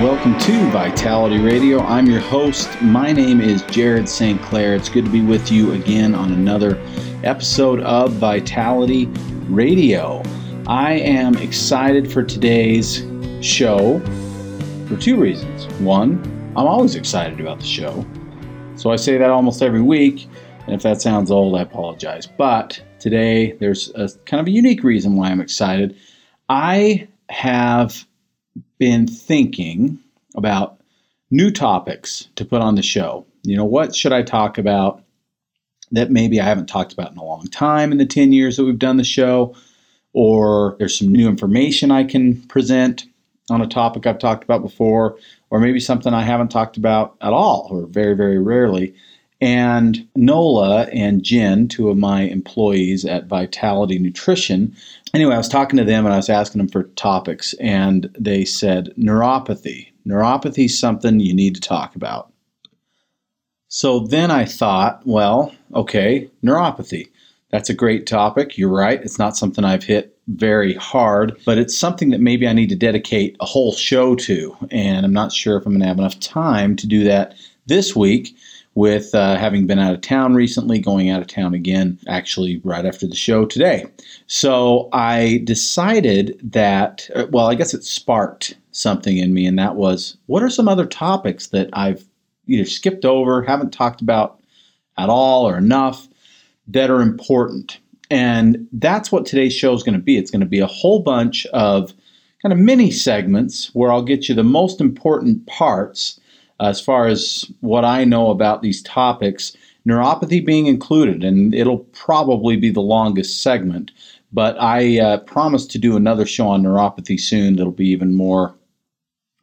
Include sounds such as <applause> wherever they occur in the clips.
Welcome to Vitality Radio. I'm your host. My name is Jared St. Clair. It's good to be with you again on another episode of Vitality Radio. I am excited for today's show for two reasons. One, I'm always excited about the show. So I say that almost every week. And if that sounds old, I apologize. But today, there's a kind of a unique reason why I'm excited. I have been thinking about new topics to put on the show. You know, what should I talk about that maybe I haven't talked about in a long time in the 10 years that we've done the show? Or there's some new information I can present on a topic I've talked about before, or maybe something I haven't talked about at all, or very, very rarely. And Nola and Jen, two of my employees at Vitality Nutrition, anyway, I was talking to them and I was asking them for topics, and they said neuropathy. Neuropathy is something you need to talk about. So then I thought, well, okay, neuropathy. That's a great topic. You're right. It's not something I've hit very hard, but it's something that maybe I need to dedicate a whole show to. And I'm not sure if I'm going to have enough time to do that this week with uh, having been out of town recently, going out of town again, actually, right after the show today. So I decided that, uh, well, I guess it sparked something in me, and that was what are some other topics that I've either skipped over, haven't talked about at all or enough that are important? And that's what today's show is going to be. It's going to be a whole bunch of kind of mini segments where I'll get you the most important parts as far as what I know about these topics, neuropathy being included, and it'll probably be the longest segment. But I uh, promise to do another show on neuropathy soon that'll be even more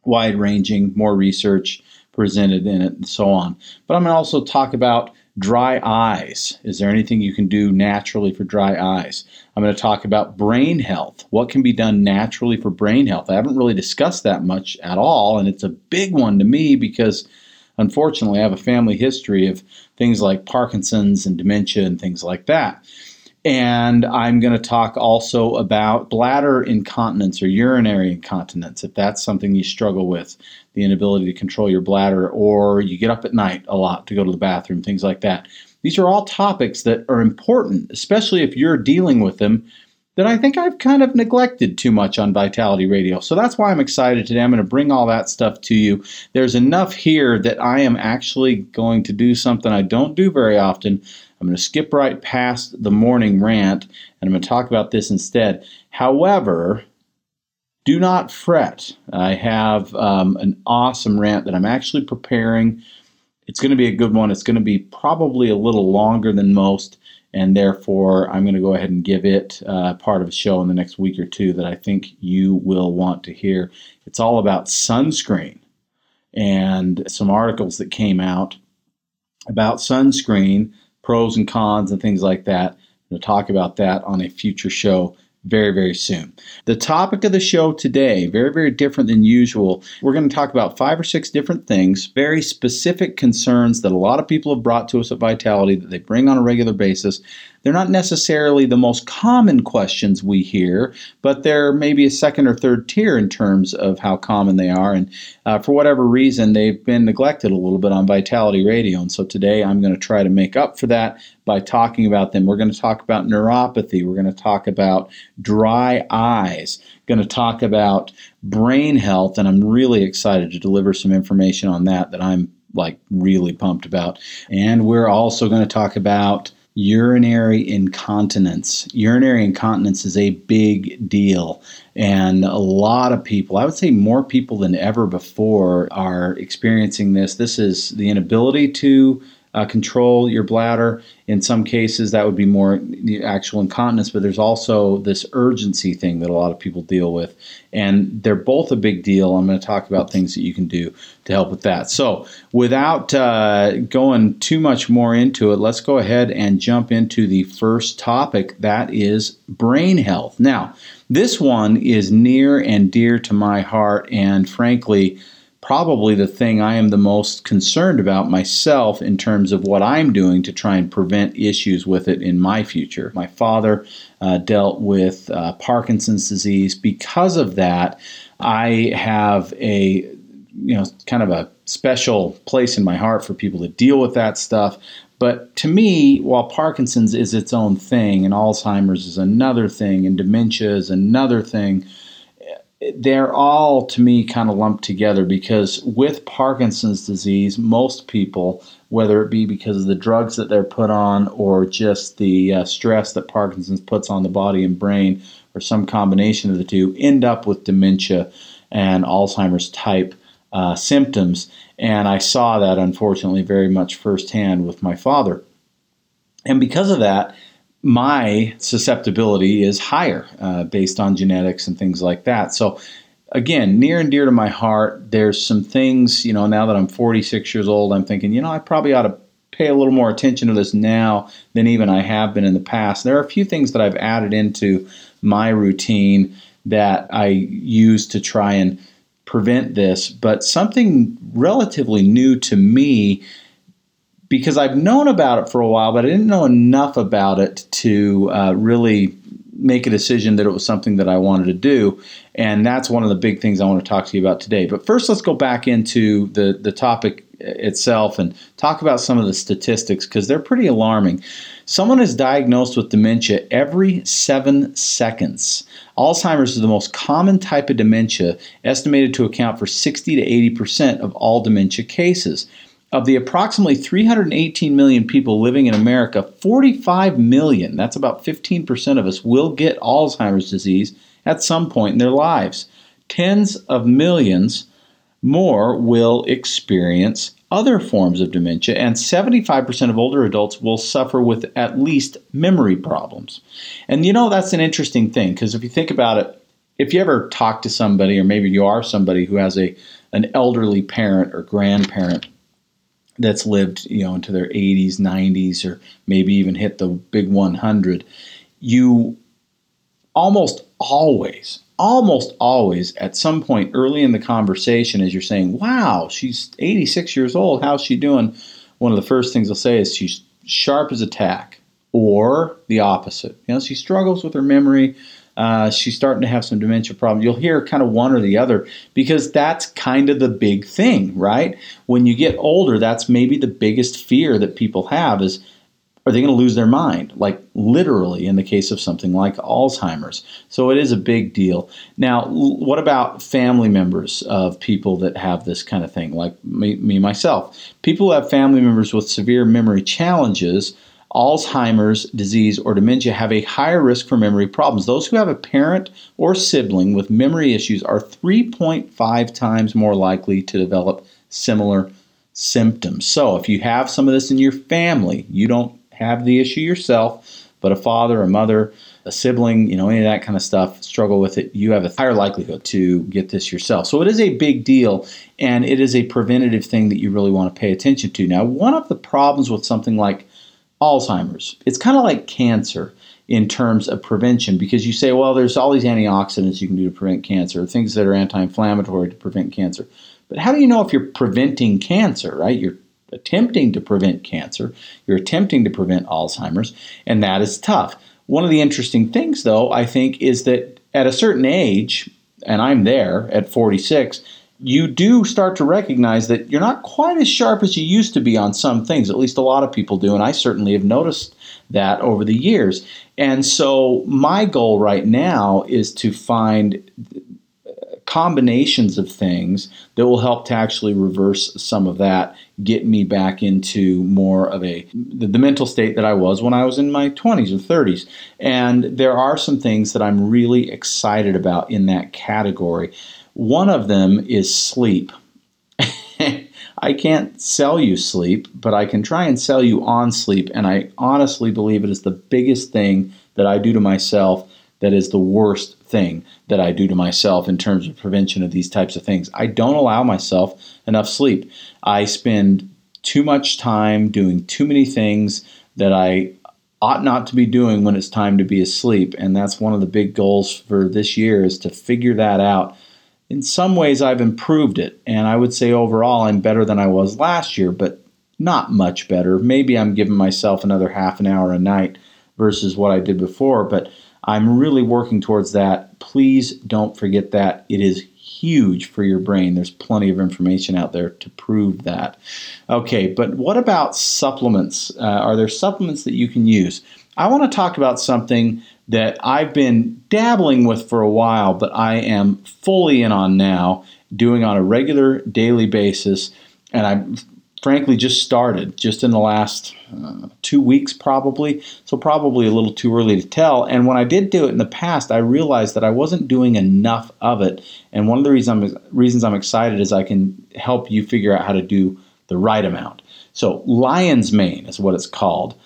wide ranging, more research presented in it, and so on. But I'm going to also talk about dry eyes. Is there anything you can do naturally for dry eyes? I'm going to talk about brain health. What can be done naturally for brain health? I haven't really discussed that much at all, and it's a big one to me because unfortunately I have a family history of things like Parkinson's and dementia and things like that. And I'm going to talk also about bladder incontinence or urinary incontinence, if that's something you struggle with, the inability to control your bladder, or you get up at night a lot to go to the bathroom, things like that. These are all topics that are important, especially if you're dealing with them, that I think I've kind of neglected too much on Vitality Radio. So that's why I'm excited today. I'm going to bring all that stuff to you. There's enough here that I am actually going to do something I don't do very often. I'm going to skip right past the morning rant and I'm going to talk about this instead. However, do not fret. I have um, an awesome rant that I'm actually preparing. It's going to be a good one. It's going to be probably a little longer than most, and therefore I'm going to go ahead and give it uh, part of a show in the next week or two that I think you will want to hear. It's all about sunscreen and some articles that came out about sunscreen pros and cons and things like that. We'll talk about that on a future show very, very soon. The topic of the show today, very, very different than usual. We're going to talk about five or six different things, very specific concerns that a lot of people have brought to us at Vitality that they bring on a regular basis. They're not necessarily the most common questions we hear, but they're maybe a second or third tier in terms of how common they are. And uh, for whatever reason, they've been neglected a little bit on Vitality Radio. And so today I'm going to try to make up for that by talking about them. We're going to talk about neuropathy. We're going to talk about dry eyes. Going to talk about brain health. And I'm really excited to deliver some information on that that I'm like really pumped about. And we're also going to talk about urinary incontinence. Urinary incontinence is a big deal, and a lot of people, I would say more people than ever before, are experiencing this. This is the inability to uh, control your bladder. In some cases, that would be more the actual incontinence, but there's also this urgency thing that a lot of people deal with. And they're both a big deal. I'm going to talk about things that you can do to help with that. So, without uh, going too much more into it, let's go ahead and jump into the first topic that is brain health. Now, this one is near and dear to my heart, and frankly, probably the thing I am the most concerned about myself in terms of what I'm doing to try and prevent issues with it in my future. My father uh, dealt with uh, Parkinson's disease. Because of that, I have a you know kind of a special place in my heart for people to deal with that stuff. But to me, while Parkinson's is its own thing, and Alzheimer's is another thing, and dementia is another thing, they're all to me kind of lumped together because with Parkinson's disease, most people, whether it be because of the drugs that they're put on or just the uh, stress that Parkinson's puts on the body and brain, or some combination of the two, end up with dementia and Alzheimer's type uh, symptoms. And I saw that unfortunately very much firsthand with my father. And because of that, my susceptibility is higher uh, based on genetics and things like that. So, again, near and dear to my heart, there's some things, you know, now that I'm 46 years old, I'm thinking, you know, I probably ought to pay a little more attention to this now than even I have been in the past. There are a few things that I've added into my routine that I use to try and prevent this, but something relatively new to me because I've known about it for a while, but I didn't know enough about it to uh, really make a decision that it was something that I wanted to do. And that's one of the big things I want to talk to you about today. But first, let's go back into the, the topic itself and talk about some of the statistics because they're pretty alarming. Someone is diagnosed with dementia every seven seconds. Alzheimer's is the most common type of dementia, estimated to account for 60 to 80% of all dementia cases. Of the approximately 318 million people living in America, 45 million, that's about 15% of us, will get Alzheimer's disease at some point in their lives. Tens of millions more will experience other forms of dementia, and 75% of older adults will suffer with at least memory problems. And you know, that's an interesting thing because if you think about it, if you ever talk to somebody, or maybe you are somebody who has a an elderly parent or grandparent that's lived, you know, into their 80s, 90s, or maybe even hit the big 100, you almost always, almost always at some point early in the conversation, as you're saying, wow, she's 86 years old, how's she doing? One of the first things they'll say is she's sharp as a tack, or the opposite. You know, she struggles with her memory uh, she's starting to have some dementia problems. You'll hear kind of one or the other because that's kind of the big thing, right? When you get older, that's maybe the biggest fear that people have is are they going to lose their mind? Like literally in the case of something like Alzheimer's. So it is a big deal. Now, what about family members of people that have this kind of thing, like me, me myself? People who have family members with severe memory challenges Alzheimer's disease or dementia have a higher risk for memory problems. Those who have a parent or sibling with memory issues are 3.5 times more likely to develop similar symptoms. So, if you have some of this in your family, you don't have the issue yourself, but a father, a mother, a sibling, you know, any of that kind of stuff, struggle with it, you have a higher likelihood to get this yourself. So it is a big deal and it is a preventative thing that you really want to pay attention to. Now, one of the problems with something like Alzheimer's. It's kind of like cancer in terms of prevention because you say, well, there's all these antioxidants you can do to prevent cancer, things that are anti inflammatory to prevent cancer. But how do you know if you're preventing cancer, right? You're attempting to prevent cancer, you're attempting to prevent Alzheimer's, and that is tough. One of the interesting things, though, I think, is that at a certain age, and I'm there at 46, you do start to recognize that you're not quite as sharp as you used to be on some things. At least a lot of people do, and I certainly have noticed that over the years. And so, my goal right now is to find uh, combinations of things that will help to actually reverse some of that, get me back into more of a the, the, mental state that I was when I was in my 20s or 30s. And there are some things that I'm really excited about in that category. One of them is sleep. <laughs> I can't sell you sleep, but I can try and sell you on sleep. And I honestly believe it is the biggest thing that I do to myself that is the worst thing that I do to myself in terms of prevention of these types of things. I don't allow myself enough sleep. I spend too much time doing too many things that I ought not to be doing when it's time to be asleep. And that's one of the big goals for this year is to figure that out. In some ways, I've improved it. And I would say overall, I'm better than I was last year, but not much better. Maybe I'm giving myself another half an hour a night versus what I did before. But I'm really working towards that. Please don't forget that. It is huge for your brain. There's plenty of information out there to prove that. Okay, but what about supplements? Uh, are there supplements that you can use? I want to talk about something that I've been dabbling with for a while, but I am fully in on now, doing on a regular daily basis. And I'm frankly just started just in the last uh, two weeks probably so probably a little too early to tell. And when i did do it in the past i realized that i wasn't doing enough of it. And one of the reasons I'm, reasons I'm excited is i can help you figure out how to do the right amount. So lion's mane is what it's called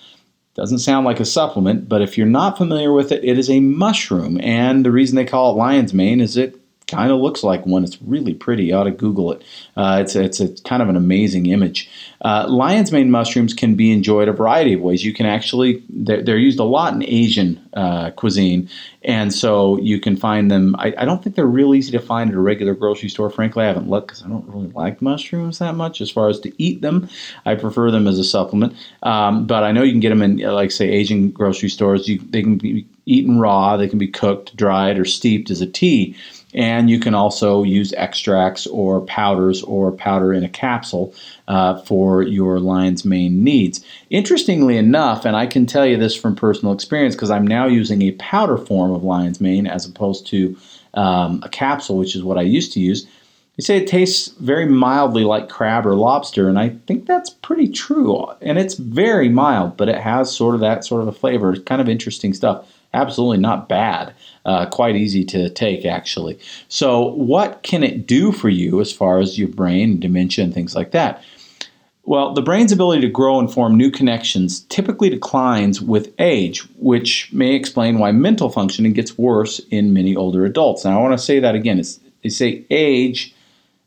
doesn't sound like a supplement but if you're not familiar with it it is a mushroom. And the reason they call it lion's mane is it kind of looks like one. It's really pretty. You ought to Google it. Uh, it's, it's a kind of an amazing image. Uh, lion's mane mushrooms can be enjoyed a variety of ways. You can actually, they're, they're used a lot in Asian uh, cuisine, and so you can find them. I, I, don't think they're real easy to find at a regular grocery store. Frankly, I haven't looked because I don't really like mushrooms that much as far as to eat them. I prefer them as a supplement, um, but I know you can get them in, like, say, Asian grocery stores. You, they can be eaten raw, they can be cooked, dried, or steeped as a tea. And you can also use extracts or powders or powder in a capsule uh, for your lion's mane needs. Interestingly enough, and I can tell you this from personal experience because I'm now using a powder form of lion's mane as opposed to um, a capsule, which is what I used to use. They say it tastes very mildly like crab or lobster, and I think that's pretty true. And it's very mild, but it has sort of that sort of a flavor. It's kind of interesting stuff absolutely not bad. Uh, quite easy to take, actually. So, what can it do for you as far as your brain, dementia, and things like that? Well, the brain's ability to grow and form new connections typically declines with age, which may explain why mental functioning gets worse in many older adults. Now, I want to say that again. It's, they say age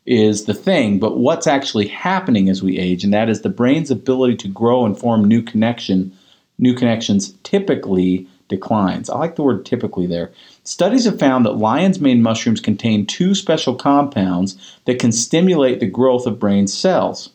is the thing, but what's actually happening as we age, and that is the brain's ability to grow and form new connection, new connections typically declines. I like the word typically there. Studies have found that lion's mane mushrooms contain two special compounds that can stimulate the growth of brain cells.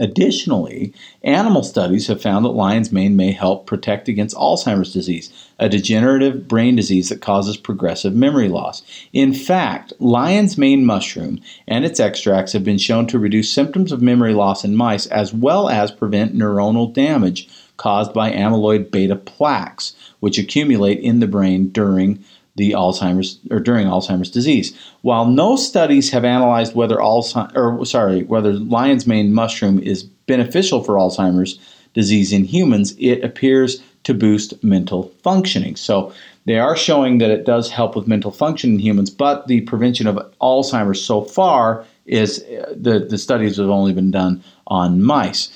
Additionally, animal studies have found that lion's mane may help protect against Alzheimer's disease, a degenerative brain disease that causes progressive memory loss. In fact, lion's mane mushroom and its extracts have been shown to reduce symptoms of memory loss in mice as well as prevent neuronal damage caused by amyloid beta plaques, which accumulate in the brain during the Alzheimer's or during Alzheimer's disease. While no studies have analyzed whether Alzheimer's or sorry, whether lion's mane mushroom is beneficial for Alzheimer's disease in humans, it appears to boost mental functioning. So they are showing that it does help with mental function in humans, but the prevention of Alzheimer's so far is the, the studies have only been done on mice.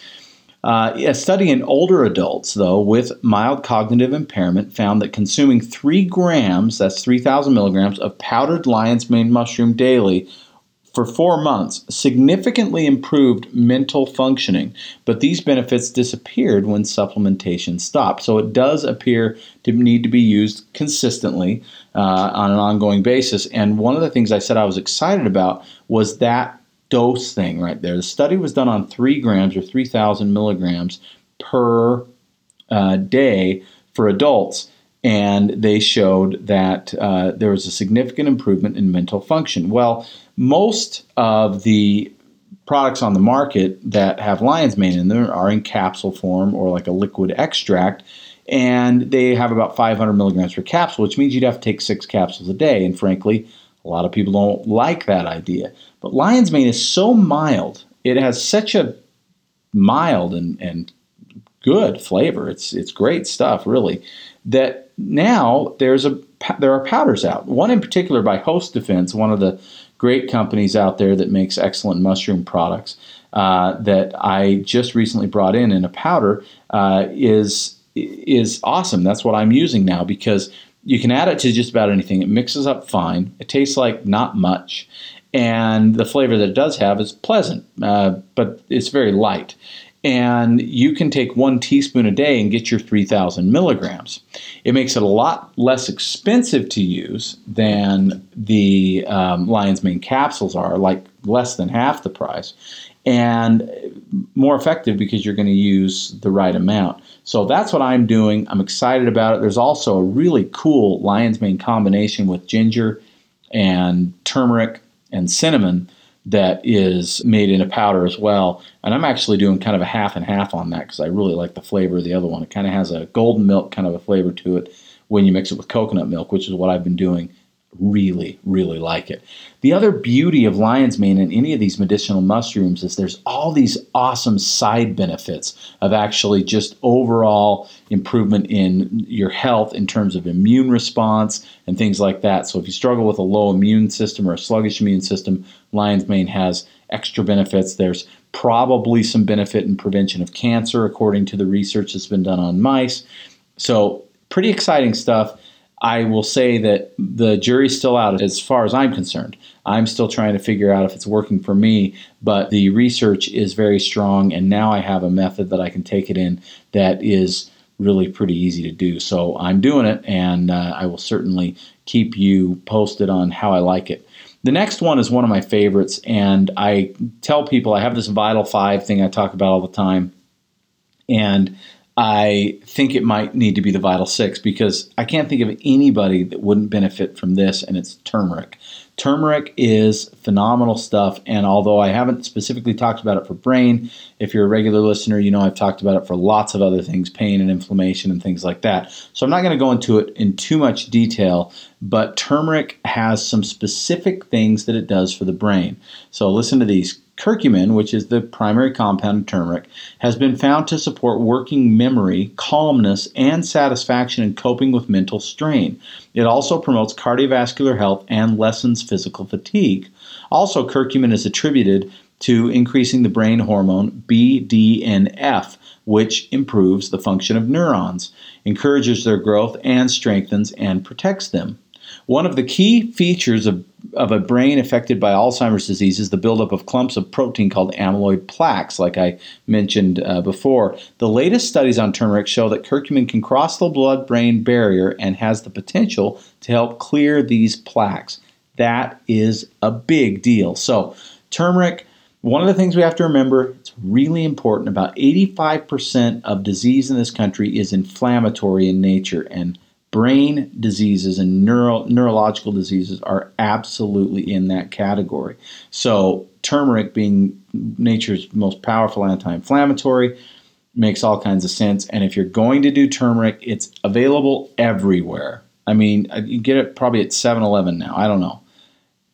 Uh, a study in older adults, though, with mild cognitive impairment found that consuming 3 grams, that's 3,000 milligrams, of powdered lion's mane mushroom daily for four months significantly improved mental functioning, but these benefits disappeared when supplementation stopped. So it does appear to need to be used consistently uh, on an ongoing basis. And one of the things I said I was excited about was that dose thing right there. The study was done on three grams or 3,000 milligrams per uh, day for adults, and they showed that uh, there was a significant improvement in mental function. Well, most of the products on the market that have lion's mane in them are in capsule form or like a liquid extract and they have about 500 milligrams per capsule, which means you'd have to take six capsules a day. And frankly, a lot of people don't like that idea. But lion's mane is so mild. It has such a mild and, and good flavor. It's it's great stuff, really. That now there's a there are powders out. One in particular by Host Defense, one of the great companies out there that makes excellent mushroom products. uh, that I just recently brought in in a powder uh, is is awesome. That's what I'm using now because you can add it to just about anything. It mixes up fine. It tastes like not much, and the flavor that it does have is pleasant, uh, but it's very light. And you can take one teaspoon a day and get your 3,000 milligrams. It makes it a lot less expensive to use than the um, Lion's Mane capsules are, like less than half the price, and more effective because you're going to use the right amount. So that's what I'm doing. I'm excited about it. There's also a really cool lion's mane combination with ginger and turmeric and cinnamon that is made in a powder as well. And I'm actually doing kind of a half and half on that because I really like the flavor of the other one. It kind of has a golden milk kind of a flavor to it when you mix it with coconut milk, which is what I've been doing really, really like it. The other beauty of lion's mane and any of these medicinal mushrooms is there's all these awesome side benefits of actually just overall improvement in your health in terms of immune response and things like that. So if you struggle with a low immune system or a sluggish immune system, lion's mane has extra benefits. There's probably some benefit in prevention of cancer according to the research that's been done on mice. So pretty exciting stuff. I will say that the jury's still out as far as I'm concerned. I'm still trying to figure out if it's working for me, but the research is very strong, and now I have a method that I can take it in that is really pretty easy to do. So I'm doing it, and uh, I will certainly keep you posted on how I like it. The next one is one of my favorites, and I tell people I have this Vital 5 thing I talk about all the time. And I think it might need to be the Vital Six because I can't think of anybody that wouldn't benefit from this, and it's turmeric. Turmeric is phenomenal stuff, and although I haven't specifically talked about it for brain, if you're a regular listener, you know I've talked about it for lots of other things, pain and inflammation and things like that. So I'm not going to go into it in too much detail, but turmeric has some specific things that it does for the brain. So listen to these Curcumin, which is the primary compound in turmeric, has been found to support working memory, calmness, and satisfaction in coping with mental strain. It also promotes cardiovascular health and lessens physical fatigue. Also, curcumin is attributed to increasing the brain hormone BDNF, which improves the function of neurons, encourages their growth, and strengthens and protects them. One of the key features of, of a brain affected by Alzheimer's disease is the buildup of clumps of protein called amyloid plaques, like I mentioned uh, before. The latest studies on turmeric show that curcumin can cross the blood brain barrier and has the potential to help clear these plaques. That is a big deal. So, turmeric. One of the things we have to remember, it's really important, about 85% of disease in this country is inflammatory in nature. And brain diseases and neuro, neurological diseases are absolutely in that category. So, turmeric being nature's most powerful anti inflammatory makes all kinds of sense. And if you're going to do turmeric, it's available everywhere. I mean, uh, you get it probably at 7 Eleven now. I don't know.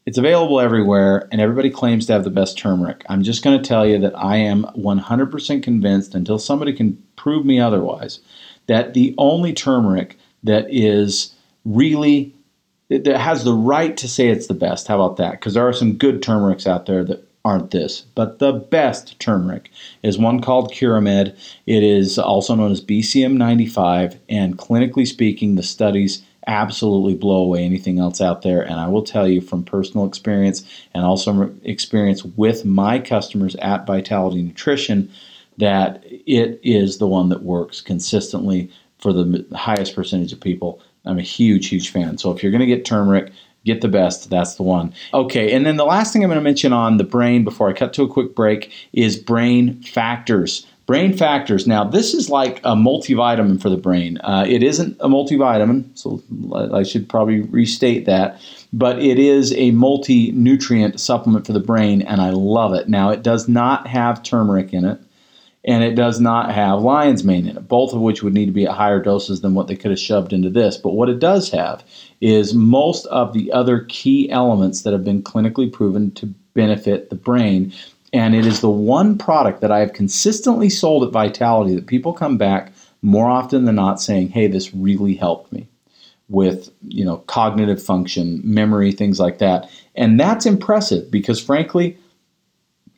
It's available everywhere, and everybody claims to have the best turmeric. I'm just going to tell you that I am 100% convinced, until somebody can prove me otherwise, that the only turmeric that is really that has the right to say it's the best. How about that? Because there are some good turmerics out there that aren't this. But the best turmeric is one called Curamed. It is also known as BCM 95, and clinically speaking, the studies absolutely blow away anything else out there. And I will tell you from personal experience and also experience with my customers at Vitality Nutrition that it is the one that works consistently for the highest percentage of people. I'm a huge, huge fan. So if you're going to get turmeric, get the best. That's the one. Okay, and then the last thing I'm going to mention on the brain before I cut to a quick break is brain factors. Brain factors. Now, this is like a multivitamin for the brain. Uh, it isn't a multivitamin, so I should probably restate that, but it is a multi nutrient supplement for the brain, and I love it. Now, it does not have turmeric in it and it does not have lion's mane in it, both of which would need to be at higher doses than what they could have shoved into this. But what it does have is most of the other key elements that have been clinically proven to benefit the brain. And it is the one product that I have consistently sold at Vitality that people come back more often than not saying, hey, this really helped me with you know cognitive function memory things like that and that's impressive because frankly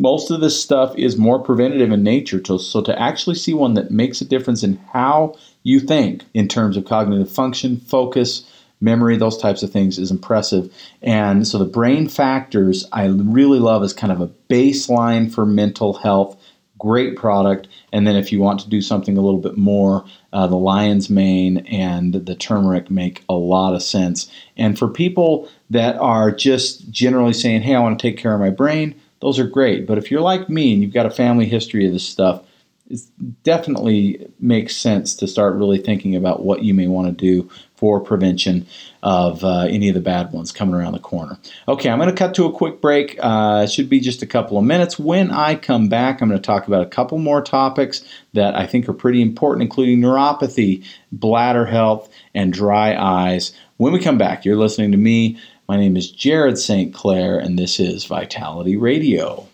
most of this stuff is more preventative in nature. So, to actually see one that makes a difference in how you think in terms of cognitive function, focus, memory, those types of things is impressive. And so the brain factors I really love as kind of a baseline for mental health. Great product. And then if you want to do something a little bit more, uh, the lion's mane and the turmeric make a lot of sense. And for people that are just generally saying, hey, I want to take care of my brain, those are great. But if you're like me and you've got a family history of this stuff, it definitely makes sense to start really thinking about what you may want to do for prevention of uh, any of the bad ones coming around the corner. Okay, I'm going to cut to a quick break. Uh, it should be just a couple of minutes. When I come back, I'm going to talk about a couple more topics that I think are pretty important, including neuropathy, bladder health, and dry eyes. When we come back, you're listening to me. My name is Jared St. Clair, and this is Vitality Radio.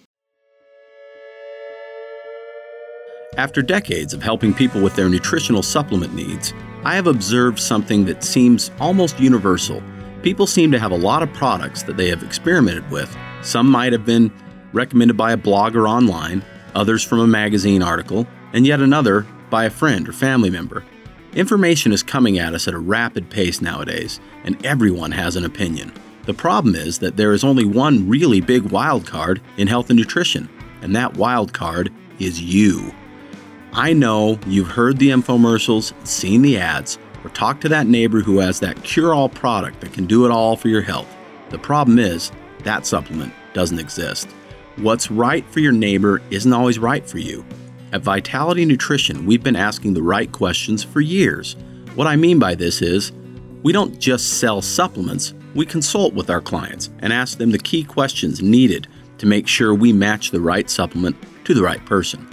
After decades of helping people with their nutritional supplement needs, I have observed something that seems almost universal. People seem to have a lot of products that they have experimented with. Some might have been recommended by a blogger online, others from a magazine article, and yet another by a friend or family member. Information is coming at us at a rapid pace nowadays, and everyone has an opinion. The problem is that there is only one really big wild card in health and nutrition, and that wild card is you. I know you've heard the infomercials, seen the ads, or talked to that neighbor who has that cure all product that can do it all for your health. The problem is, that supplement doesn't exist. What's right for your neighbor isn't always right for you. At Vitality Nutrition, we've been asking the right questions for years. What I mean by this is, we don't just sell supplements, we consult with our clients and ask them the key questions needed to make sure we match the right supplement to the right person.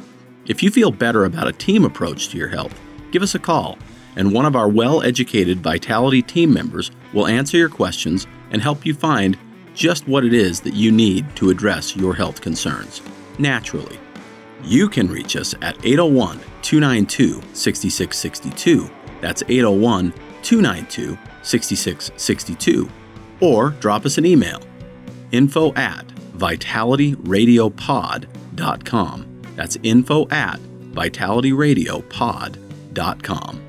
If you feel better about a team approach to your health, give us a call, and one of our well educated Vitality team members will answer your questions and help you find just what it is that you need to address your health concerns naturally. You can reach us at 801 292 6662. That's 801 292 6662. Or drop us an email info at vitalityradiopod.com. That's info at vitalityradiopod.com.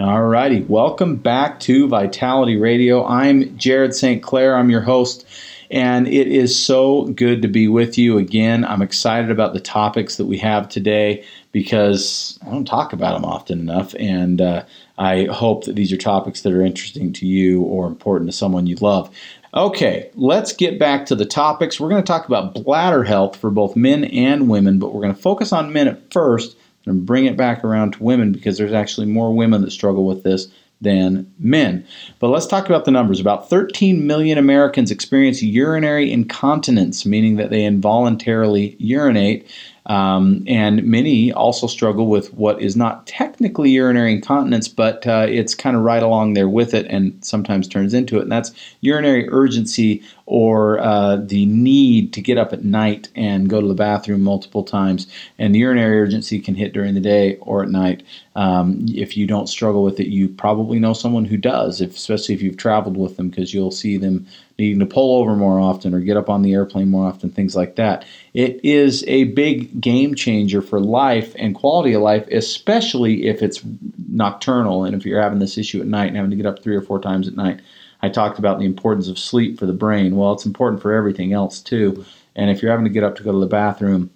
All righty. Welcome back to Vitality Radio. I'm Jared St. Clair. I'm your host, and it is so good to be with you again. I'm excited about the topics that we have today because I don't talk about them often enough, and uh, I hope that these are topics that are interesting to you or important to someone you love. Okay, let's get back to the topics. We're going to talk about bladder health for both men and women, but we're going to focus on men at first and bring it back around to women because there's actually more women that struggle with this than men. But let's talk about the numbers. About 13 million Americans experience urinary incontinence, meaning that they involuntarily urinate. Um, and many also struggle with what is not technically urinary incontinence, but uh, it's kind of right along there with it and sometimes turns into it. And that's urinary urgency or uh, the need to get up at night and go to the bathroom multiple times. And the urinary urgency can hit during the day or at night. Um, if you don't struggle with it, you probably know someone who does, if, especially if you've traveled with them, because you'll see them needing to pull over more often or get up on the airplane more often, things like that. It is a big game changer for life and quality of life, especially if it's nocturnal and if you're having this issue at night and having to get up three or four times at night. I talked about the importance of sleep for the brain. Well, it's important for everything else too. And if you're having to get up to go to the bathroom,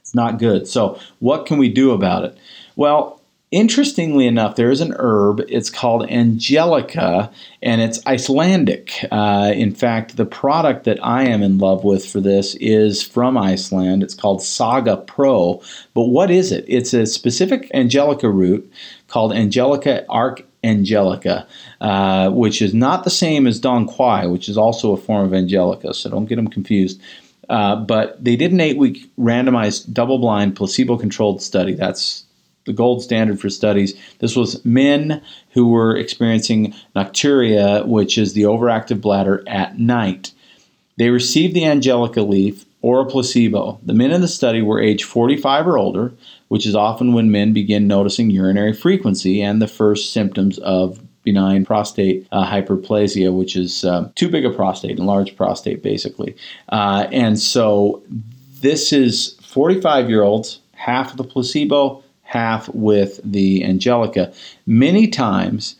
it's not good. So, what can we do about it? Well, Interestingly enough, there is an herb. It's called Angelica, and it's Icelandic. Uh, in fact, the product that I am in love with for this is from Iceland. It's called Saga Pro. But what is it? It's a specific Angelica root called Angelica arc Angelica, uh, which is not the same as Dong Quai, which is also a form of Angelica, so don't get them confused. Uh, but they did an eight week randomized, double blind, placebo controlled study. That's the gold standard for studies. This was men who were experiencing nocturia, which is the overactive bladder at night. They received the Angelica leaf or a placebo. The men in the study were age 45 or older, which is often when men begin noticing urinary frequency and the first symptoms of benign prostate uh, hyperplasia, which is uh, too big a prostate, enlarged prostate, basically. Uh, and so this is 45 year olds, half of the placebo, half with the Angelica. Many times,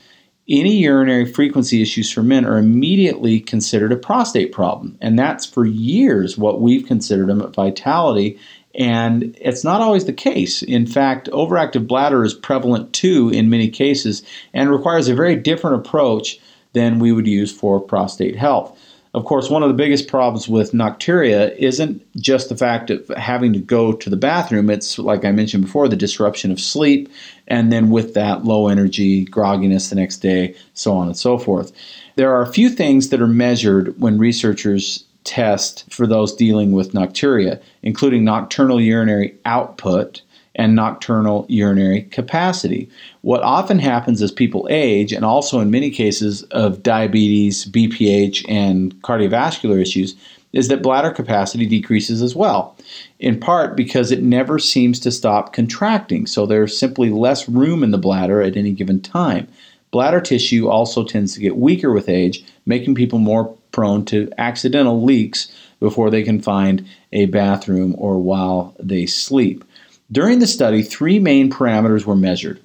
any urinary frequency issues for men are immediately considered a prostate problem. And that's for years what we've considered them at Vitality. And it's not always the case. In fact, overactive bladder is prevalent too in many cases and requires a very different approach than we would use for prostate health. Of course, one of the biggest problems with nocturia isn't just the fact of having to go to the bathroom. It's, like I mentioned before, the disruption of sleep, and then with that, low energy, grogginess the next day, so on and so forth. There are a few things that are measured when researchers test for those dealing with nocturia, including nocturnal urinary output and nocturnal urinary capacity. What often happens as people age, and also in many cases of diabetes, BPH, and cardiovascular issues, is that bladder capacity decreases as well, in part because it never seems to stop contracting. So there's simply less room in the bladder at any given time. Bladder tissue also tends to get weaker with age, making people more prone to accidental leaks before they can find a bathroom or while they sleep. During the study, three main parameters were measured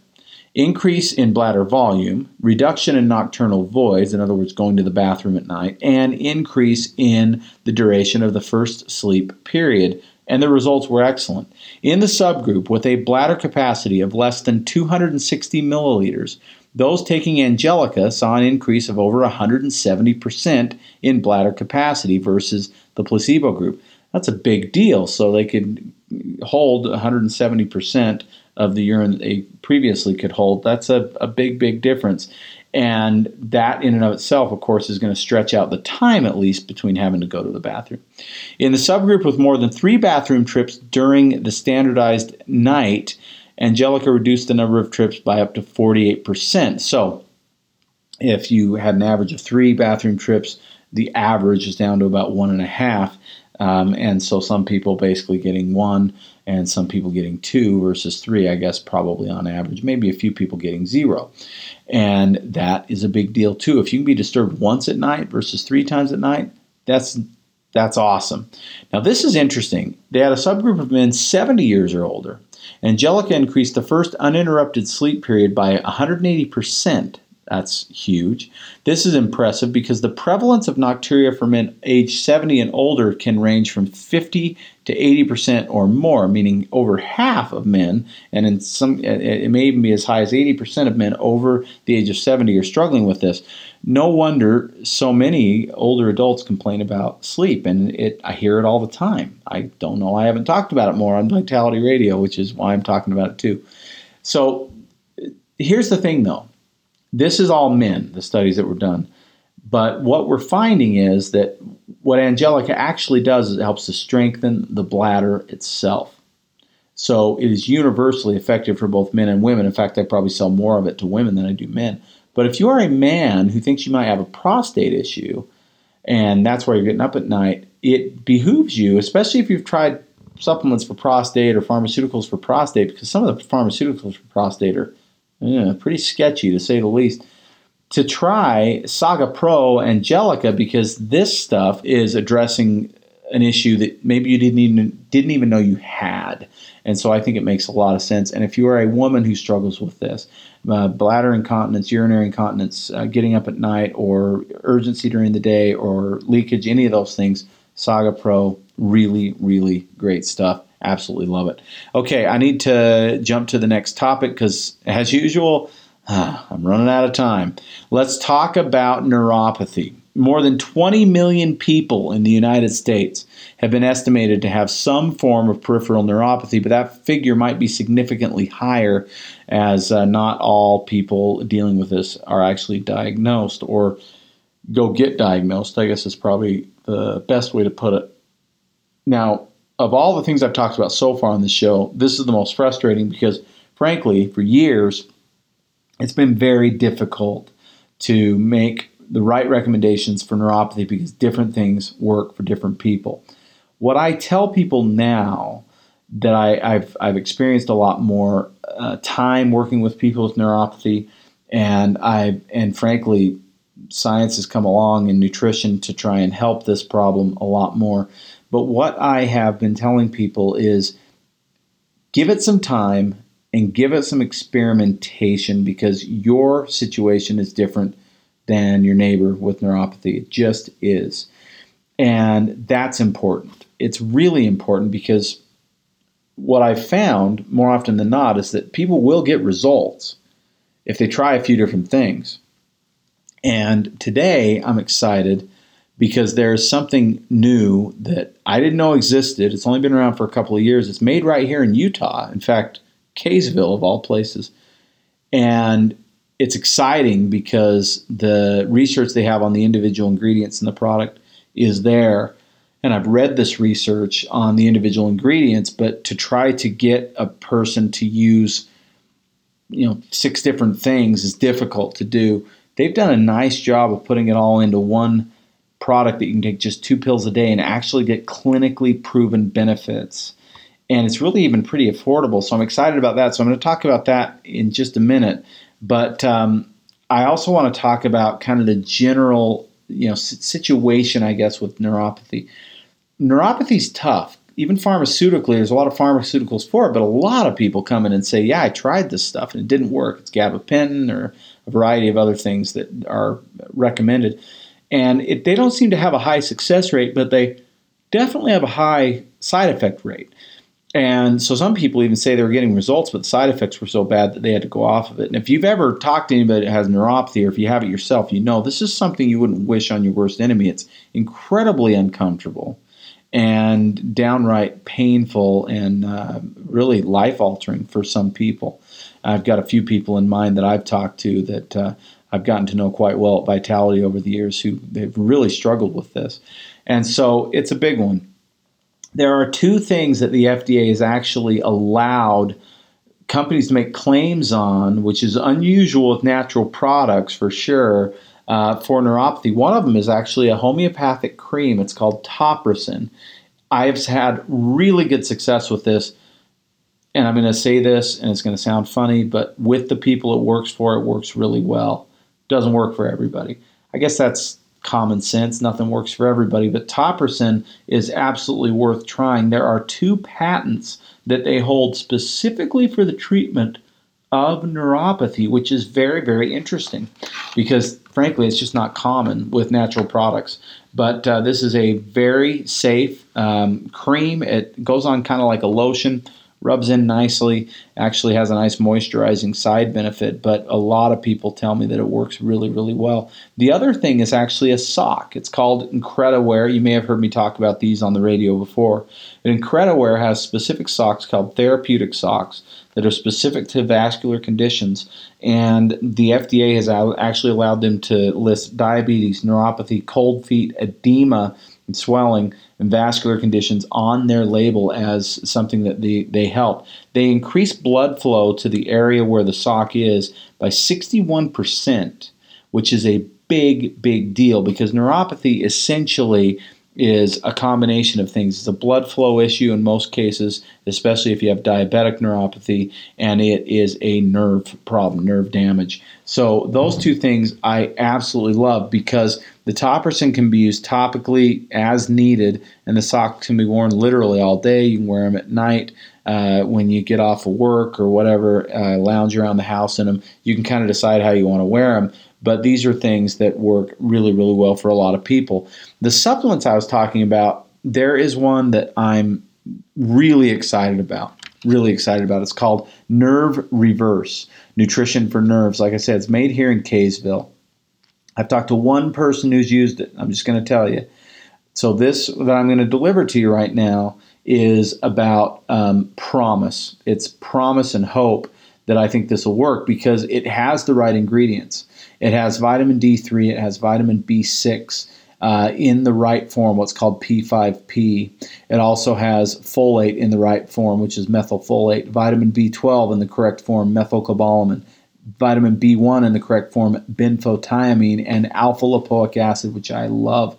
increase in bladder volume, reduction in nocturnal voids, in other words, going to the bathroom at night, and increase in the duration of the first sleep period. And the results were excellent. In the subgroup with a bladder capacity of less than 260 milliliters, those taking Angelica saw an increase of over 170% in bladder capacity versus the placebo group. That's a big deal. So they could hold 170% of the urine that they previously could hold. That's a, a big, big difference. And that, in and of itself, of course, is going to stretch out the time at least between having to go to the bathroom. In the subgroup with more than three bathroom trips during the standardized night, Angelica reduced the number of trips by up to 48%. So, if you had an average of three bathroom trips, the average is down to about one and a half. Um, and so some people basically getting one and some people getting two versus three, I guess, probably on average. Maybe a few people getting zero. And that is a big deal too. If you can be disturbed once at night versus three times at night, that's that's awesome. Now this is interesting. They had a subgroup of men 70 years or older. Angelica increased the first uninterrupted sleep period by 180 percent that's huge. This is impressive because the prevalence of nocturia for men age 70 and older can range from 50 to 80% or more, meaning over half of men, and in some it may even be as high as 80% of men over the age of 70 are struggling with this. No wonder so many older adults complain about sleep, and it I hear it all the time. I don't know I haven't talked about it more on Vitality Radio, which is why I'm talking about it too. So here's the thing though this is all men, the studies that were done. But what we're finding is that what Angelica actually does is it helps to strengthen the bladder itself. So it is universally effective for both men and women. In fact, I probably sell more of it to women than I do men. But if you are a man who thinks you might have a prostate issue, and that's why you're getting up at night, it behooves you, especially if you've tried supplements for prostate or pharmaceuticals for prostate, because some of the pharmaceuticals for prostate are yeah, pretty sketchy to say the least. To try Saga Pro Angelica because this stuff is addressing an issue that maybe you didn't even didn't even know you had, and so I think it makes a lot of sense. And if you are a woman who struggles with this, uh, bladder incontinence, urinary incontinence, uh, getting up at night, or urgency during the day, or leakage, any of those things, Saga Pro, really, really great stuff. Absolutely love it. Okay, I need to jump to the next topic because, as usual, uh, I'm running out of time. Let's talk about neuropathy. More than 20 million people in the United States have been estimated to have some form of peripheral neuropathy, but that figure might be significantly higher as uh, not all people dealing with this are actually diagnosed or go get diagnosed, I guess is probably the best way to put it. Now, of all the things I've talked about so far on the show, this is the most frustrating because, frankly, for years, it's been very difficult to make the right recommendations for neuropathy because different things work for different people. What I tell people now that I, have I've experienced a lot more uh, time working with people with neuropathy And I and frankly, science has come along in nutrition to try and help this problem a lot more. But what I have been telling people is give it some time and give it some experimentation because your situation is different than your neighbor with neuropathy. It just is. And that's important. It's really important because what I've found more often than not is that people will get results if they try a few different things. And today I'm excited because there's something new that I didn't know existed. It's only been around for a couple of years. It's made right here in Utah. In fact, Kaysville, of all places. And it's exciting because the research they have on the individual ingredients in the product is there. And I've read this research on the individual ingredients, but to try to get a person to use, you know, six different things is difficult to do. They've done a nice job of putting it all into one product that you can take just two pills a day and actually get clinically proven benefits and it's really even pretty affordable. So I'm excited about that. So I'm going to talk about that in just a minute. But um, I also want to talk about kind of the general, you know, situation, I guess, with neuropathy. Neuropathy is tough. Even pharmaceutically, there's a lot of pharmaceuticals for it, but a lot of people come in and say, "Yeah, I tried this stuff and it didn't work. It's gabapentin or a variety of other things that are recommended." And it, they don't seem to have a high success rate, but they definitely have a high side effect rate. And so some people even say they were getting results, but the side effects were so bad that they had to go off of it. And if you've ever talked to anybody that has neuropathy, or if you have it yourself, you know this is something you wouldn't wish on your worst enemy. It's incredibly uncomfortable and downright painful and uh, really life altering for some people. I've got a few people in mind that I've talked to that uh, I've gotten to know quite well at Vitality over the years who they've really struggled with this. And so it's a big one there are two things that the FDA has actually allowed companies to make claims on, which is unusual with natural products for sure. Uh, for neuropathy, one of them is actually a homeopathic cream. It's called Topricin. I have had really good success with this, and I'm going to say this, and it's going to sound funny, but with the people it works for, it works really well. Doesn't work for everybody. I guess that's common sense. Nothing works for everybody, but Topricin is absolutely worth trying. There are two patents that they hold specifically for the treatment of neuropathy, which is very, very interesting because, frankly, it's just not common with natural products. But uh, this is a very safe um, cream. It goes on kind of like a lotion rubs in nicely, actually has a nice moisturizing side benefit, but a lot of people tell me that it works really, really well. The other thing is actually a sock. It's called Incrediwear. You may have heard me talk about these on the radio before. But Incrediwear has specific socks called therapeutic socks that are specific to vascular conditions, and the FDA has actually allowed them to list diabetes, neuropathy, cold feet, edema, and swelling and vascular conditions on their label as something that they, they help. They increase blood flow to the area where the sock is by 61%, which is a big, big deal because neuropathy essentially is a combination of things. It's a blood flow issue in most cases, especially if you have diabetic neuropathy, and it is a nerve problem, nerve damage. So, those two things I absolutely love because the Topricin can be used topically as needed, and the socks can be worn literally all day. You can wear them at night. Uh, when you get off of work or whatever, uh, lounge around the house in them. You can kind of decide how you want to wear them. But these are things that work really, really well for a lot of people. The supplements I was talking about, there is one that I'm really excited about. Really excited about. It's called Nerve Reverse Nutrition for Nerves. Like I said, it's made here in Kaysville. I've talked to one person who's used it. I'm just going to tell you. So, this that I'm going to deliver to you right now is about um, promise. It's promise and hope that I think this will work because it has the right ingredients. It has vitamin D3, it has vitamin B6 uh, in the right form, what's called P5P. It also has folate in the right form, which is methylfolate, vitamin B12 in the correct form, methylcobalamin, vitamin B1 in the correct form, benfotiamine, and alpha lipoic acid, which I love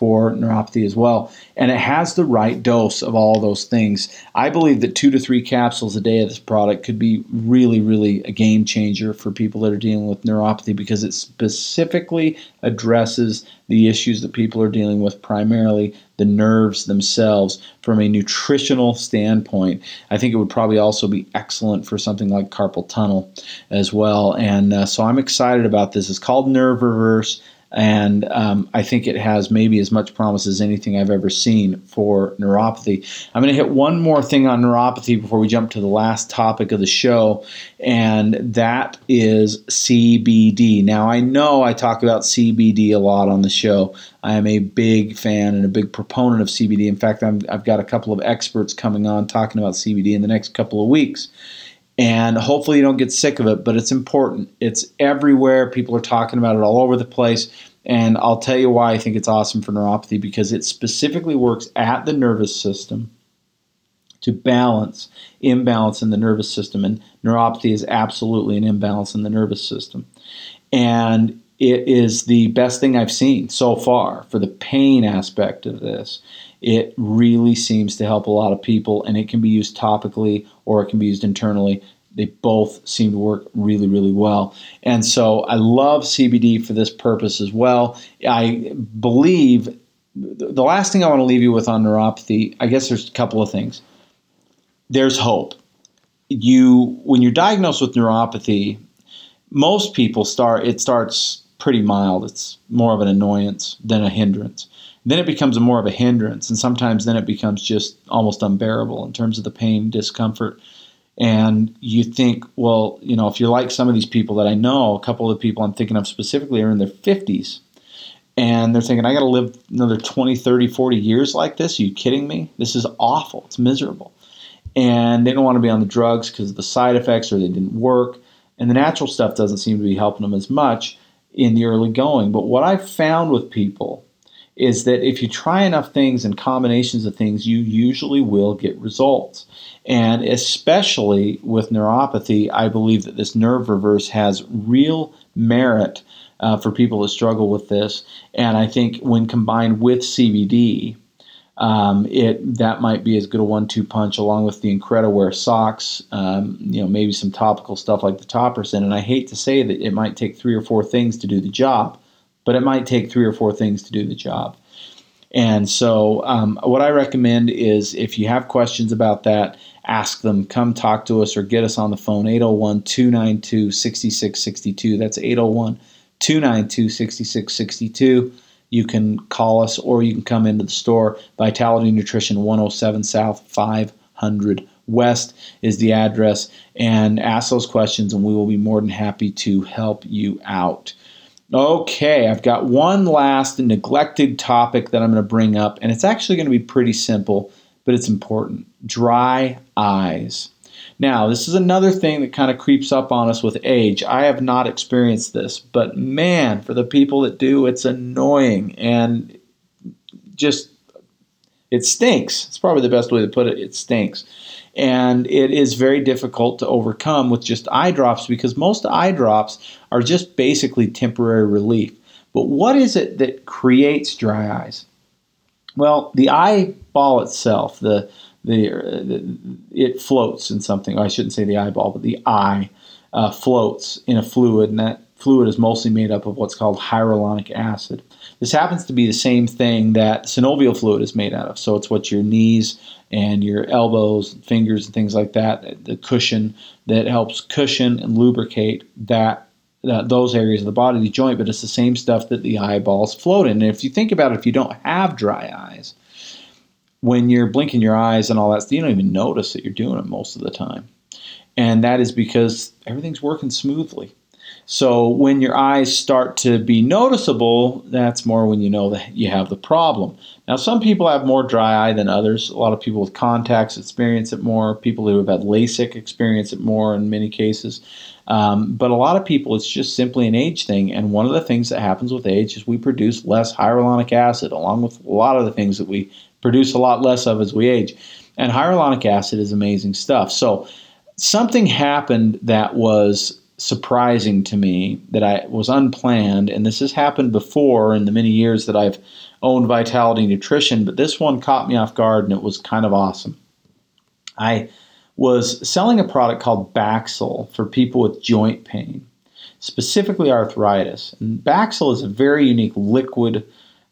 for neuropathy as well. And it has the right dose of all those things. I believe that two to three capsules a day of this product could be really, really a game changer for people that are dealing with neuropathy because it specifically addresses the issues that people are dealing with, primarily the nerves themselves, from a nutritional standpoint. I think it would probably also be excellent for something like carpal tunnel as well. And uh, so I'm excited about this. It's called Nerve Reverse and um, I think it has maybe as much promise as anything I've ever seen for neuropathy. I'm going to hit one more thing on neuropathy before we jump to the last topic of the show, and that is CBD. Now, I know I talk about CBD a lot on the show. I am a big fan and a big proponent of CBD. In fact, i have got a couple of experts coming on talking about CBD in the next couple of weeks and hopefully you don't get sick of it, but it's important. It's everywhere. People are talking about it all over the place. And I'll tell you why I think it's awesome for neuropathy because it specifically works at the nervous system to balance imbalance in the nervous system. And neuropathy is absolutely an imbalance in the nervous system. And it is the best thing I've seen so far for the pain aspect of this. It really seems to help a lot of people, and it can be used topically or it can be used internally. They both seem to work really, really well. And so I love CBD for this purpose as well. I believe the last thing I want to leave you with on neuropathy, I guess there's a couple of things. There's hope. You when you're diagnosed with neuropathy, most people start it starts pretty mild. It's more of an annoyance than a hindrance. Then it becomes more of a hindrance, and sometimes then it becomes just almost unbearable in terms of the pain, discomfort. And you think, well, you know, if you're like some of these people that I know, a couple of the people I'm thinking of specifically are in their 50s, and they're thinking, I got to live another 20, 30, 40 years like this? Are you kidding me? This is awful. It's miserable. And they don't want to be on the drugs because of the side effects or they didn't work. And the natural stuff doesn't seem to be helping them as much in the early going. But what I've found with people is that if you try enough things and combinations of things, you usually will get results. And especially with neuropathy, I believe that this nerve reverse has real merit uh, for people that struggle with this. And I think when combined with CBD, um, it that might be as good a one-two punch along with the Incrediwear socks, um, you know, maybe some topical stuff like the Topricin. And I hate to say that it might take three or four things to do the job, but it might take three or four things to do the job. And so, um, what I recommend is if you have questions about that, ask them, come talk to us, or get us on the phone 801 292 6662. That's 801 292 6662 you can call us or you can come into the store. Vitality Nutrition 107 South 500 West is the address. And ask those questions, and we will be more than happy to help you out. Okay, I've got one last neglected topic that I'm going to bring up, and it's actually going to be pretty simple, but it's important dry eyes. Now, this is another thing that kind of creeps up on us with age. I have not experienced this, but man, for the people that do, it's annoying and just it stinks. It's probably the best way to put it. It stinks. And it is very difficult to overcome with just eye drops because most eye drops are just basically temporary relief. But what is it that creates dry eyes? Well, the eyeball itself, the the, the, it floats in something. I shouldn't say the eyeball, but the eye uh, floats in a fluid, and that fluid is mostly made up of what's called hyaluronic acid. This happens to be the same thing that synovial fluid is made out of. So it's what your knees and your elbows, fingers, and things like that, the cushion that helps cushion and lubricate that uh, those areas of the body, the joint, but it's the same stuff that the eyeballs float in. And if you think about it, if you don't have dry eyes, when you're blinking your eyes and all that, you don't even notice that you're doing it most of the time. And that is because everything's working smoothly. So when your eyes start to be noticeable, that's more when you know that you have the problem. Now, some people have more dry eye than others. A lot of people with contacts experience it more. People who have had LASIK experience it more in many cases. Um, but a lot of people, it's just simply an age thing. And one of the things that happens with age is we produce less hyaluronic acid, along with a lot of the things that we produce a lot less of as we age. And hyaluronic acid is amazing stuff. So something happened that was surprising to me that I was unplanned, and this has happened before in the many years that I've owned Vitality Nutrition, but this one caught me off guard and it was kind of awesome. I was selling a product called Baxyl for people with joint pain, specifically arthritis. And Baxyl is a very unique liquid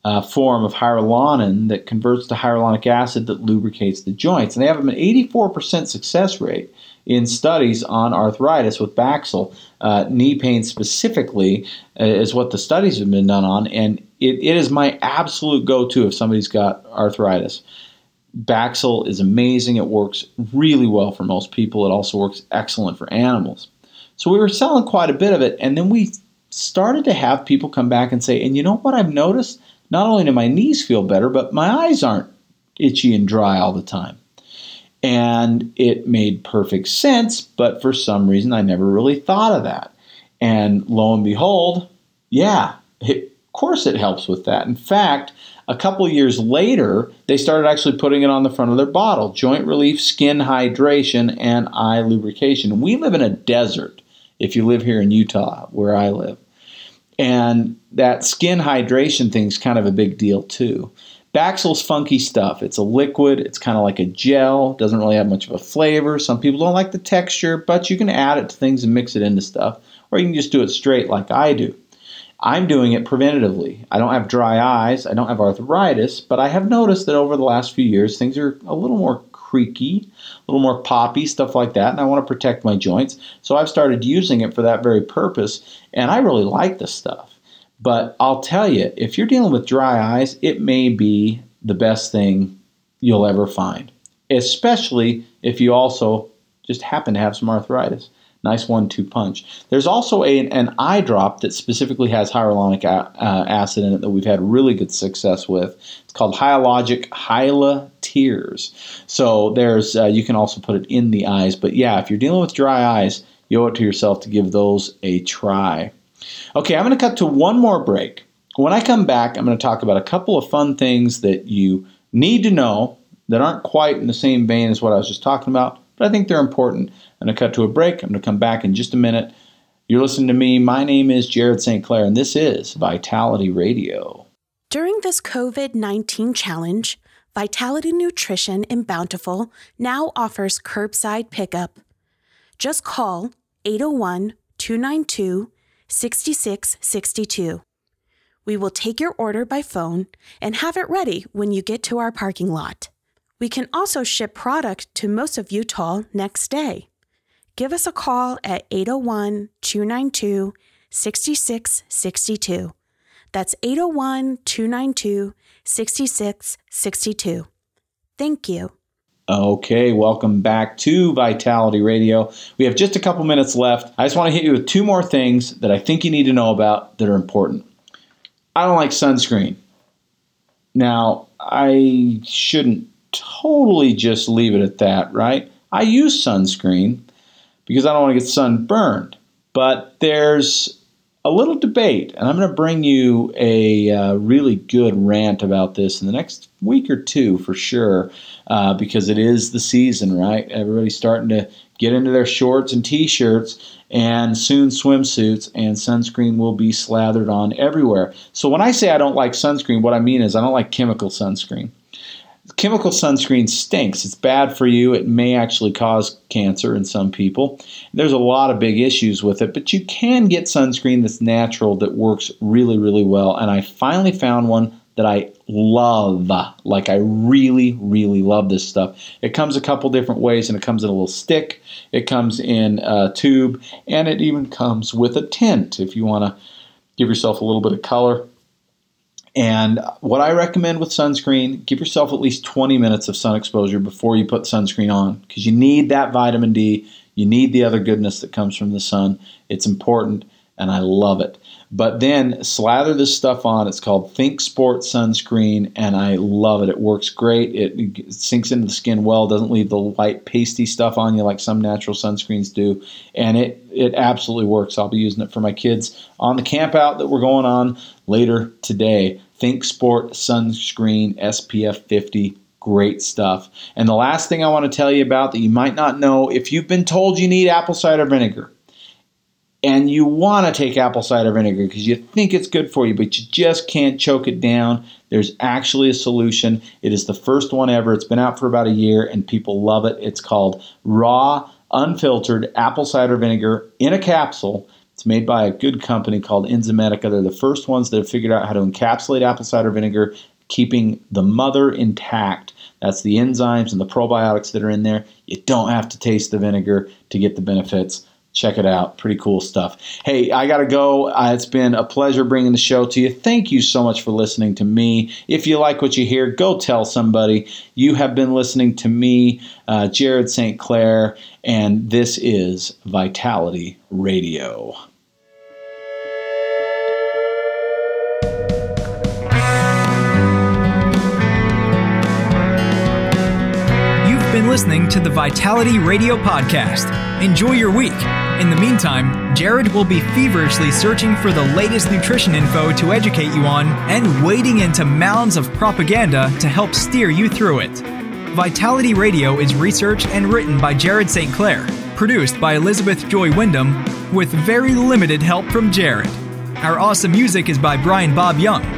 uh, form of hyaluronan that converts to hyaluronic acid that lubricates the joints. And they have an 84% success rate in studies on arthritis with Baxyl. Uh, knee pain specifically uh, is what the studies have been done on, and it, it is my absolute go to if somebody's got arthritis. Baxil is amazing. It works really well for most people. It also works excellent for animals. So we were selling quite a bit of it, and then we started to have people come back and say, and you know what I've noticed? Not only do my knees feel better, but my eyes aren't itchy and dry all the time. And it made perfect sense, but for some reason I never really thought of that. And lo and behold, yeah, it, of course it helps with that. In fact, a couple years later, they started actually putting it on the front of their bottle joint relief, skin hydration, and eye lubrication. We live in a desert if you live here in Utah, where I live. And that skin hydration thing is kind of a big deal too. Baxyl's funky stuff. It's a liquid, it's kind of like a gel, doesn't really have much of a flavor. Some people don't like the texture, but you can add it to things and mix it into stuff, or you can just do it straight like I do. I'm doing it preventatively. I don't have dry eyes, I don't have arthritis, but I have noticed that over the last few years things are a little more creaky, a little more poppy, stuff like that, and I want to protect my joints. So I've started using it for that very purpose, and I really like this stuff. But I'll tell you, if you're dealing with dry eyes, it may be the best thing you'll ever find, especially if you also just happen to have some arthritis. Nice one two punch. There's also a, an eye drop that specifically has hyaluronic uh, acid in it that we've had really good success with. It's called Hyalogic Hyla Tears. So there's uh, you can also put it in the eyes. But yeah, if you're dealing with dry eyes, you owe it to yourself to give those a try. Okay, I'm going to cut to one more break. When I come back, I'm going to talk about a couple of fun things that you need to know that aren't quite in the same vein as what I was just talking about, but I think they're important. I'm going to cut to a break. I'm going to come back in just a minute. You're listening to me. My name is Jared St. Clair, and this is Vitality Radio. During this COVID 19 challenge, Vitality Nutrition in Bountiful now offers curbside pickup. Just call 801 292 6662. We will take your order by phone and have it ready when you get to our parking lot. We can also ship product to most of Utah next day. Give us a call at 801 292 6662. That's 801 292 6662. Thank you. Okay, welcome back to Vitality Radio. We have just a couple minutes left. I just want to hit you with two more things that I think you need to know about that are important. I don't like sunscreen. Now, I shouldn't totally just leave it at that, right? I use sunscreen because I don't want to get sunburned. But there's a little debate, and I'm going to bring you a uh, really good rant about this in the next week or two for sure, uh, because it is the season, right? Everybody's starting to get into their shorts and t shirts and soon swimsuits, and sunscreen will be slathered on everywhere. So when I say I don't like sunscreen, what I mean is I don't like chemical sunscreen chemical sunscreen stinks. It's bad for you. It may actually cause cancer in some people. There's a lot of big issues with it, but you can get sunscreen that's natural that works really, really well. And I finally found one that I love. Like, I really, really love this stuff. It comes a couple different ways, and it comes in a little stick, it comes in a tube, and it even comes with a tint if you want to give yourself a little bit of color. And what I recommend with sunscreen, give yourself at least 20 minutes of sun exposure before you put sunscreen on because you need that vitamin D. You need the other goodness that comes from the sun. It's important and I love it. But then slather this stuff on. It's called Think Sport sunscreen, and I love it. It works great. It, it sinks into the skin well. Doesn't leave the white pasty stuff on you like some natural sunscreens do, and it it absolutely works. I'll be using it for my kids on the camp out that we're going on later today. Think Sport sunscreen SPF 50 great stuff. And the last thing I want to tell you about that you might not know if you've been told you need apple cider vinegar, and you want to take apple cider vinegar because you think it's good for you, but you just can't choke it down, there's actually a solution. It is the first one ever. It's been out for about a year and people love it. It's called raw, unfiltered apple cider vinegar in a capsule. It's made by a good company called Enzymedica. They're the first ones that have figured out how to encapsulate apple cider vinegar, keeping the mother intact. That's the enzymes and the probiotics that are in there. You don't have to taste the vinegar to get the benefits check it out. Pretty cool stuff. Hey, I got to go. Uh, it's been a pleasure bringing the show to you. Thank you so much for listening to me. If you like what you hear, go tell somebody. You have been listening to me, uh, Jared St. Clair, and this is Vitality Radio. Listening to the Vitality Radio Podcast. Enjoy your week. In the meantime, Jared will be feverishly searching for the latest nutrition info to educate you on and wading into mounds of propaganda to help steer you through it. Vitality Radio is researched and written by Jared St. Clair, produced by Elizabeth Joy Wyndham, with very limited help from Jared. Our awesome music is by Brian Bob Young.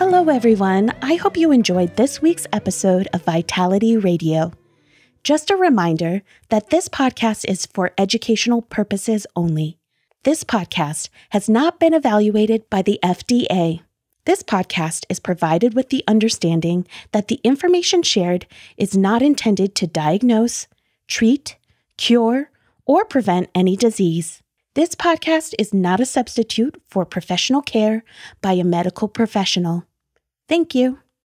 Hello, everyone. I hope you enjoyed this week's episode of Vitality Radio. Just a reminder that this podcast is for educational purposes only. This podcast has not been evaluated by the FDA. This podcast is provided with the understanding that the information shared is not intended to diagnose, treat, cure, or prevent any disease. This podcast is not a substitute for professional care by a medical professional. Thank you.